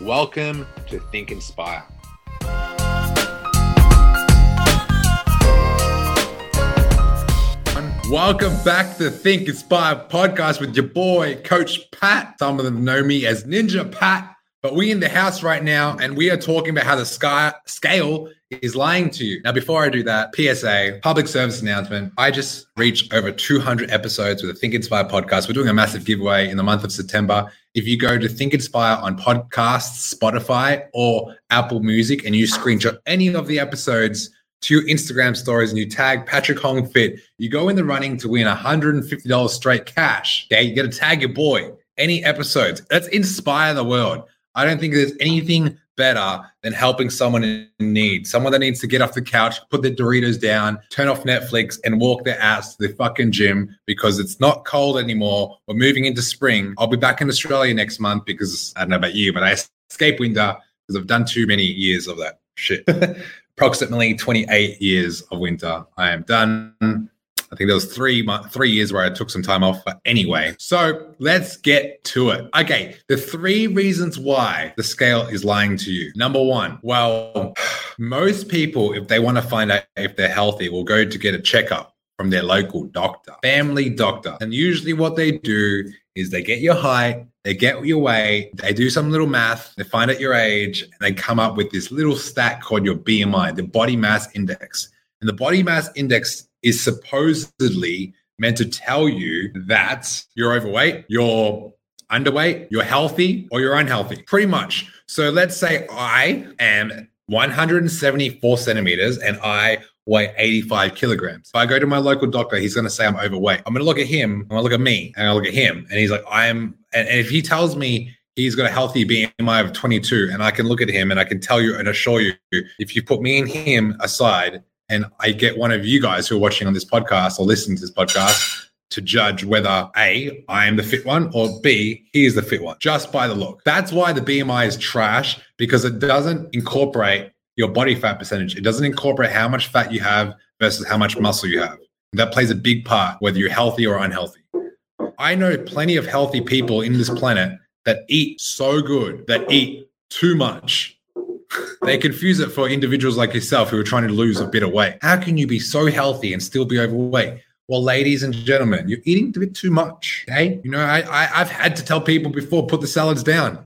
Welcome to Think Inspire. Welcome back to Think Inspire podcast with your boy, Coach Pat. Some of them know me as Ninja Pat, but we in the house right now and we are talking about how the sky scale is lying to you. Now, before I do that, PSA, public service announcement. I just reached over 200 episodes with the Think Inspire podcast. We're doing a massive giveaway in the month of September. If you go to Think Inspire on podcasts, Spotify, or Apple Music, and you screenshot any of the episodes to your Instagram stories and you tag Patrick Hong Fit, you go in the running to win $150 straight cash. Okay, you got to tag your boy. Any episodes. Let's inspire the world. I don't think there's anything better than helping someone in need. Someone that needs to get off the couch, put their Doritos down, turn off Netflix, and walk their ass to the fucking gym because it's not cold anymore. We're moving into spring. I'll be back in Australia next month because I don't know about you, but I escape winter because I've done too many years of that shit. Approximately 28 years of winter. I am done. I think there was three three years where I took some time off. But anyway, so let's get to it. Okay, the three reasons why the scale is lying to you. Number one, well, most people, if they want to find out if they're healthy, will go to get a checkup from their local doctor, family doctor. And usually what they do is they get your height, they get your weight, they do some little math, they find out your age, and they come up with this little stat called your BMI, the body mass index. And the body mass index is supposedly meant to tell you that you're overweight, you're underweight, you're healthy, or you're unhealthy. Pretty much. So let's say I am 174 centimeters and I weigh 85 kilograms. If I go to my local doctor, he's going to say I'm overweight. I'm going to look at him, I'm going to look at me, and I look at him, and he's like, I am. And, and if he tells me he's got a healthy BMI of 22, and I can look at him and I can tell you and assure you, if you put me and him aside, and I get one of you guys who are watching on this podcast or listening to this podcast to judge whether A, I am the fit one, or B, he is the fit one, just by the look. That's why the BMI is trash because it doesn't incorporate your body fat percentage. It doesn't incorporate how much fat you have versus how much muscle you have. That plays a big part, whether you're healthy or unhealthy. I know plenty of healthy people in this planet that eat so good, that eat too much. They confuse it for individuals like yourself who are trying to lose a bit of weight. How can you be so healthy and still be overweight? Well, ladies and gentlemen, you're eating a bit too much. Okay. You know, I, I have had to tell people before, put the salads down.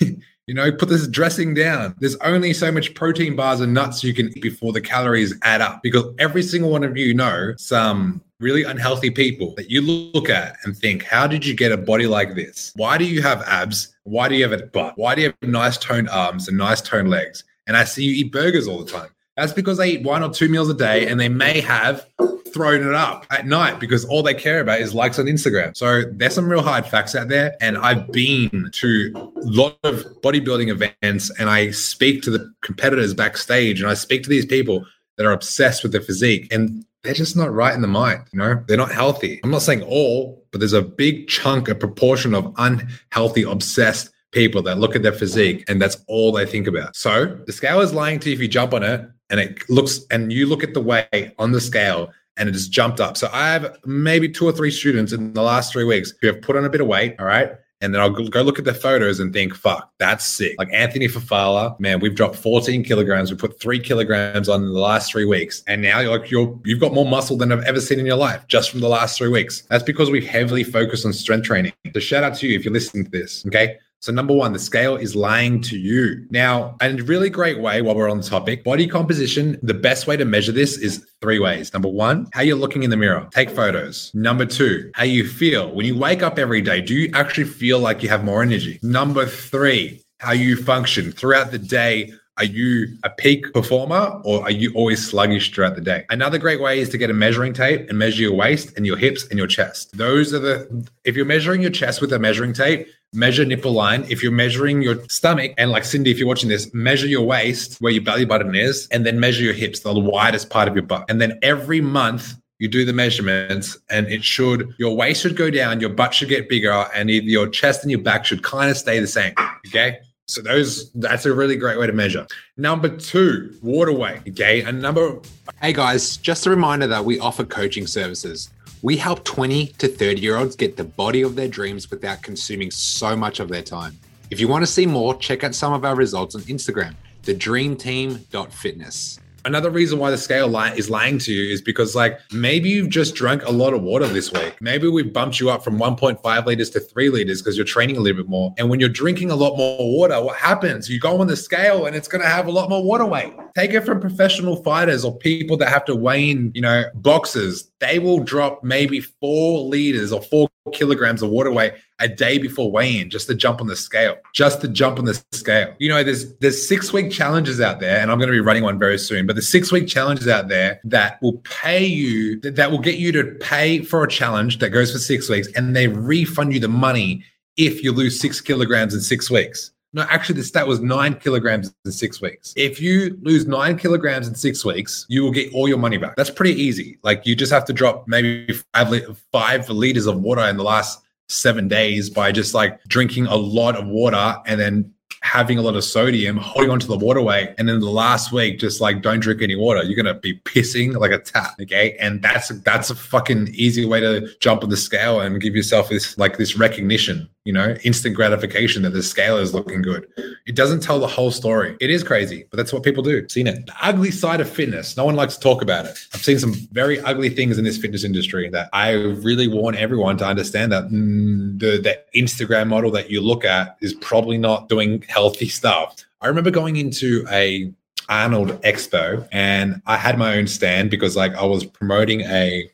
You know, put this dressing down. There's only so much protein bars and nuts you can eat before the calories add up because every single one of you know some really unhealthy people that you look at and think, how did you get a body like this? Why do you have abs? Why do you have a butt? Why do you have nice toned arms and nice toned legs? And I see you eat burgers all the time. That's because they eat one or two meals a day and they may have thrown it up at night because all they care about is likes on Instagram. So there's some real hard facts out there. And I've been to a lot of bodybuilding events and I speak to the competitors backstage and I speak to these people that are obsessed with their physique and they're just not right in the mind. You know, they're not healthy. I'm not saying all, but there's a big chunk, a proportion of unhealthy, obsessed people that look at their physique and that's all they think about. So the scale is lying to you if you jump on it and it looks and you look at the weight on the scale and it has jumped up. So I have maybe two or three students in the last three weeks who have put on a bit of weight. All right. And then I'll go look at the photos and think, fuck, that's sick. Like Anthony Fafala, man, we've dropped 14 kilograms. We put three kilograms on in the last three weeks. And now you're like, you're, you've got more muscle than I've ever seen in your life just from the last three weeks. That's because we heavily focus on strength training. So shout out to you if you're listening to this. Okay. So, number one, the scale is lying to you. Now, a really great way while we're on the topic, body composition, the best way to measure this is three ways. Number one, how you're looking in the mirror, take photos. Number two, how you feel. When you wake up every day, do you actually feel like you have more energy? Number three, how you function throughout the day. Are you a peak performer or are you always sluggish throughout the day? Another great way is to get a measuring tape and measure your waist and your hips and your chest. Those are the, if you're measuring your chest with a measuring tape, measure nipple line. If you're measuring your stomach, and like Cindy, if you're watching this, measure your waist where your belly button is, and then measure your hips, the widest part of your butt. And then every month, you do the measurements and it should your waist should go down your butt should get bigger and your chest and your back should kind of stay the same okay so those that's a really great way to measure. Number two, water weight. Okay. And number Hey guys, just a reminder that we offer coaching services. We help 20 to 30 year olds get the body of their dreams without consuming so much of their time. If you want to see more, check out some of our results on Instagram, thedreamteam.fitness another reason why the scale li- is lying to you is because like maybe you've just drunk a lot of water this week. Maybe we've bumped you up from 1.5 liters to three liters because you're training a little bit more. And when you're drinking a lot more water, what happens? You go on the scale and it's going to have a lot more water weight. Take it from professional fighters or people that have to weigh in, you know, boxers. They will drop maybe four liters or four kilograms of water weight a day before weigh-in just to jump on the scale, just to jump on the scale. You know, there's there's six week challenges out there, and I'm going to be running one very soon. But the six week challenges out there that will pay you, that will get you to pay for a challenge that goes for six weeks, and they refund you the money if you lose six kilograms in six weeks. No, actually, the stat was nine kilograms in six weeks. If you lose nine kilograms in six weeks, you will get all your money back. That's pretty easy. Like you just have to drop maybe five, five liters of water in the last seven days by just like drinking a lot of water and then having a lot of sodium, holding onto the water weight, and then the last week just like don't drink any water. You're gonna be pissing like a tap. Okay. And that's that's a fucking easy way to jump on the scale and give yourself this like this recognition you know, instant gratification that the scale is looking good. It doesn't tell the whole story. It is crazy, but that's what people do. Seen it. The ugly side of fitness. No one likes to talk about it. I've seen some very ugly things in this fitness industry that I really want everyone to understand that mm, the, the Instagram model that you look at is probably not doing healthy stuff. I remember going into a Arnold Expo and I had my own stand because like I was promoting a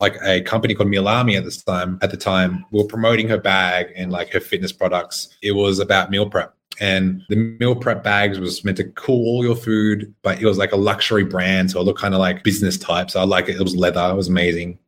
like a company called Mealami at this time. At the time, we were promoting her bag and like her fitness products. It was about meal prep. And the meal prep bags was meant to cool all your food, but it was like a luxury brand. So it looked kind of like business type. So I like it. It was leather. It was amazing.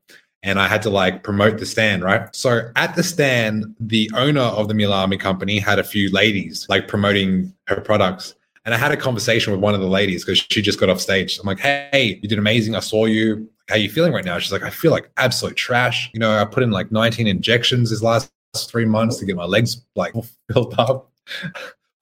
And I had to like promote the stand, right? So at the stand, the owner of the Mealami company had a few ladies like promoting her products. And I had a conversation with one of the ladies because she just got off stage. I'm like, hey, you did amazing. I saw you how you feeling right now? She's like, I feel like absolute trash. You know, I put in like 19 injections this last three months to get my legs like filled up.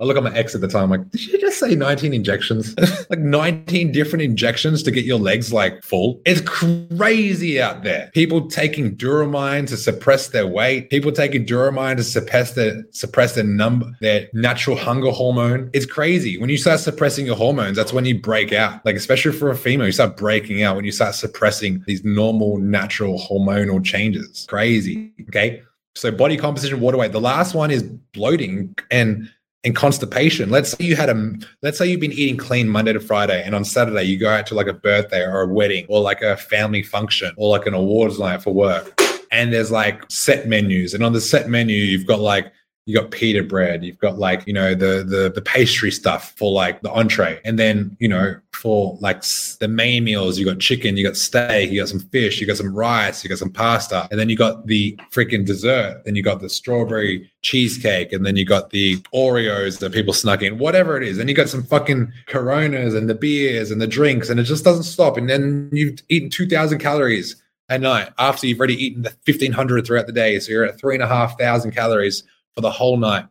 I look at my ex at the time, like, did you just say 19 injections? like 19 different injections to get your legs like full? It's crazy out there. People taking Duromine to suppress their weight, people taking Duromine to suppress their suppress their number, their natural hunger hormone. It's crazy. When you start suppressing your hormones, that's when you break out. Like, especially for a female, you start breaking out when you start suppressing these normal, natural hormonal changes. Crazy. Okay. So body composition, water weight. The last one is bloating. And and constipation. Let's say you had a let's say you've been eating clean Monday to Friday, and on Saturday you go out to like a birthday or a wedding or like a family function or like an awards night for work. And there's like set menus, and on the set menu you've got like you got pita bread, you've got like, you know, the the the pastry stuff for like the entree. And then, you know, for like the main meals, you got chicken, you got steak, you got some fish, you got some rice, you got some pasta. And then you got the freaking dessert. Then you got the strawberry cheesecake, and then you got the Oreos that people snuck in, whatever it is. And you got some fucking coronas and the beers and the drinks, and it just doesn't stop. And then you've eaten 2,000 calories at night after you've already eaten the 1,500 throughout the day. So you're at three and a half thousand calories for the whole night.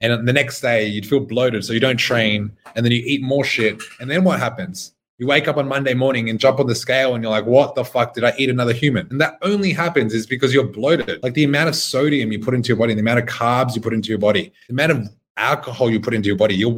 And the next day, you'd feel bloated, so you don't train, and then you eat more shit. And then what happens? You wake up on Monday morning and jump on the scale, and you're like, "What the fuck did I eat another human?" And that only happens is because you're bloated. Like the amount of sodium you put into your body, the amount of carbs you put into your body, the amount of alcohol you put into your body, you're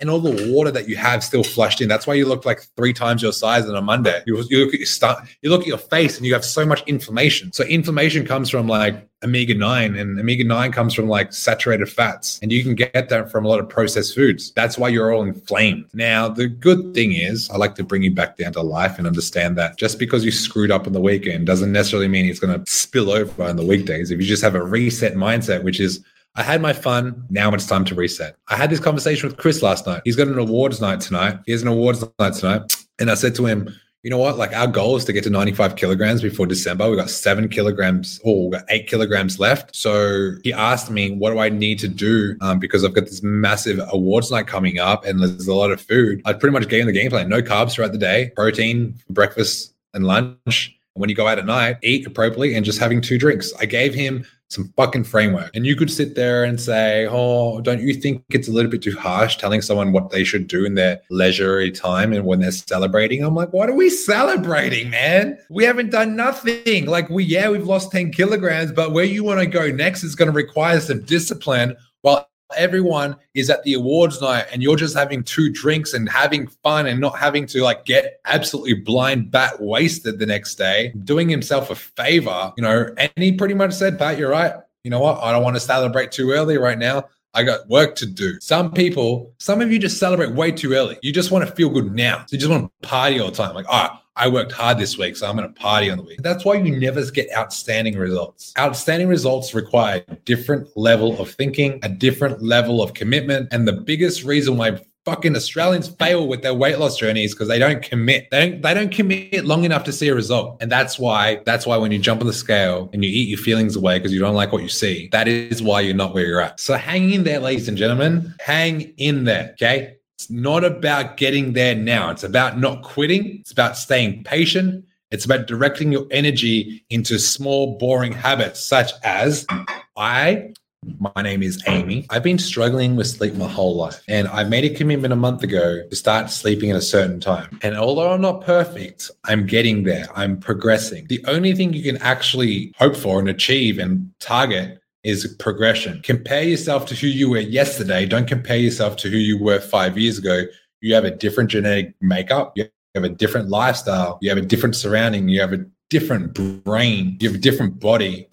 and all the water that you have still flushed in. That's why you look like three times your size on a Monday. You, you look at your start, you look at your face, and you have so much inflammation. So inflammation comes from like omega nine, and omega nine comes from like saturated fats, and you can get that from a lot of processed foods. That's why you're all inflamed. Now, the good thing is, I like to bring you back down to life and understand that just because you screwed up on the weekend doesn't necessarily mean it's going to spill over on the weekdays. If you just have a reset mindset, which is I had my fun. Now it's time to reset. I had this conversation with Chris last night. He's got an awards night tonight. He has an awards night tonight. And I said to him, you know what? Like our goal is to get to 95 kilograms before December. We got seven kilograms, or eight kilograms left. So he asked me, what do I need to do? Um, because I've got this massive awards night coming up and there's a lot of food. I pretty much gave him the game plan. No carbs throughout the day, protein, breakfast and lunch. And when you go out at night, eat appropriately and just having two drinks. I gave him some fucking framework. And you could sit there and say, Oh, don't you think it's a little bit too harsh telling someone what they should do in their leisurely time and when they're celebrating? I'm like, What are we celebrating, man? We haven't done nothing. Like, we, yeah, we've lost 10 kilograms, but where you want to go next is going to require some discipline while everyone is at the awards night and you're just having two drinks and having fun and not having to like get absolutely blind bat wasted the next day, doing himself a favor, you know. And he pretty much said, Pat, you're right. You know what? I don't want to celebrate too early right now. I got work to do. Some people, some of you just celebrate way too early. You just want to feel good now. So you just want to party all the time. Like, all right, I worked hard this week, so I'm going to party on the week. That's why you never get outstanding results. Outstanding results require a different level of thinking, a different level of commitment. And the biggest reason why fucking Australians fail with their weight loss journeys because they don't commit. They don't they don't commit long enough to see a result. And that's why that's why when you jump on the scale and you eat your feelings away because you don't like what you see, that is why you're not where you're at. So hang in there, ladies and gentlemen. Hang in there. Okay. It's not about getting there now. It's about not quitting. It's about staying patient. It's about directing your energy into small, boring habits, such as I, my name is Amy. I've been struggling with sleep my whole life. And I made a commitment a month ago to start sleeping at a certain time. And although I'm not perfect, I'm getting there. I'm progressing. The only thing you can actually hope for and achieve and target is progression. Compare yourself to who you were yesterday. Don't compare yourself to who you were five years ago. You have a different genetic makeup. You have a different lifestyle. You have a different surrounding. You have a different brain. You have a different body.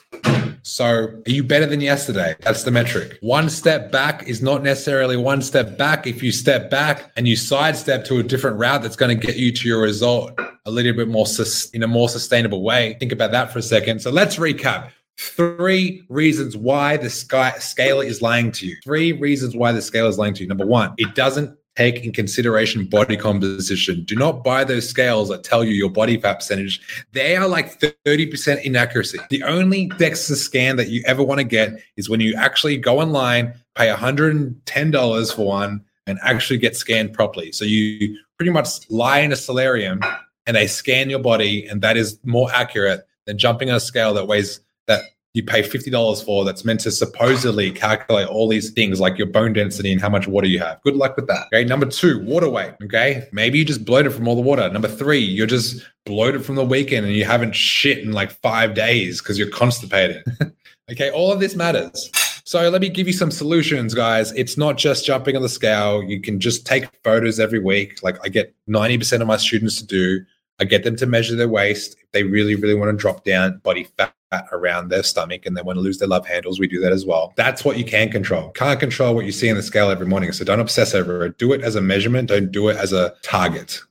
So, are you better than yesterday? That's the metric. One step back is not necessarily one step back. If you step back and you sidestep to a different route that's going to get you to your result a little bit more in a more sustainable way, think about that for a second. So, let's recap. Three reasons why the sky, scale is lying to you. Three reasons why the scale is lying to you. Number one, it doesn't take in consideration body composition. Do not buy those scales that tell you your body fat percentage. They are like 30% inaccuracy. The only DEXA scan that you ever want to get is when you actually go online, pay $110 for one, and actually get scanned properly. So you pretty much lie in a solarium and they scan your body, and that is more accurate than jumping on a scale that weighs that you pay $50 for that's meant to supposedly calculate all these things like your bone density and how much water you have. Good luck with that. Okay. Number two, water weight. Okay. Maybe you just bloated from all the water. Number three, you're just bloated from the weekend and you haven't shit in like five days because you're constipated. okay. All of this matters. So let me give you some solutions, guys. It's not just jumping on the scale. You can just take photos every week. Like I get 90% of my students to do. I get them to measure their waist. If they really, really want to drop down body fat around their stomach and they want to lose their love handles, we do that as well. That's what you can control. Can't control what you see in the scale every morning. So don't obsess over it. Do it as a measurement, don't do it as a target.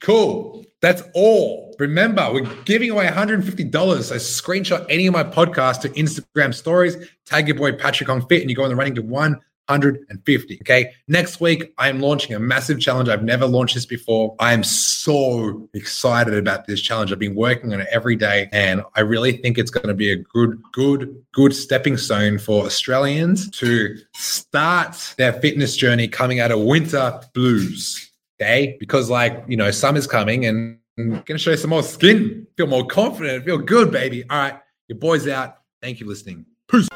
Cool. That's all. Remember, we're giving away $150. So screenshot any of my podcasts to Instagram stories, tag your boy Patrick Hong Fit, and you go on the running to one 150. Okay. Next week, I am launching a massive challenge. I've never launched this before. I am so excited about this challenge. I've been working on it every day, and I really think it's going to be a good, good, good stepping stone for Australians to start their fitness journey coming out of winter blues. Okay. Because, like, you know, summer's coming and I'm going to show you some more skin, feel more confident, feel good, baby. All right. Your boy's out. Thank you for listening. Peace.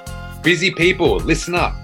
Busy people, listen up.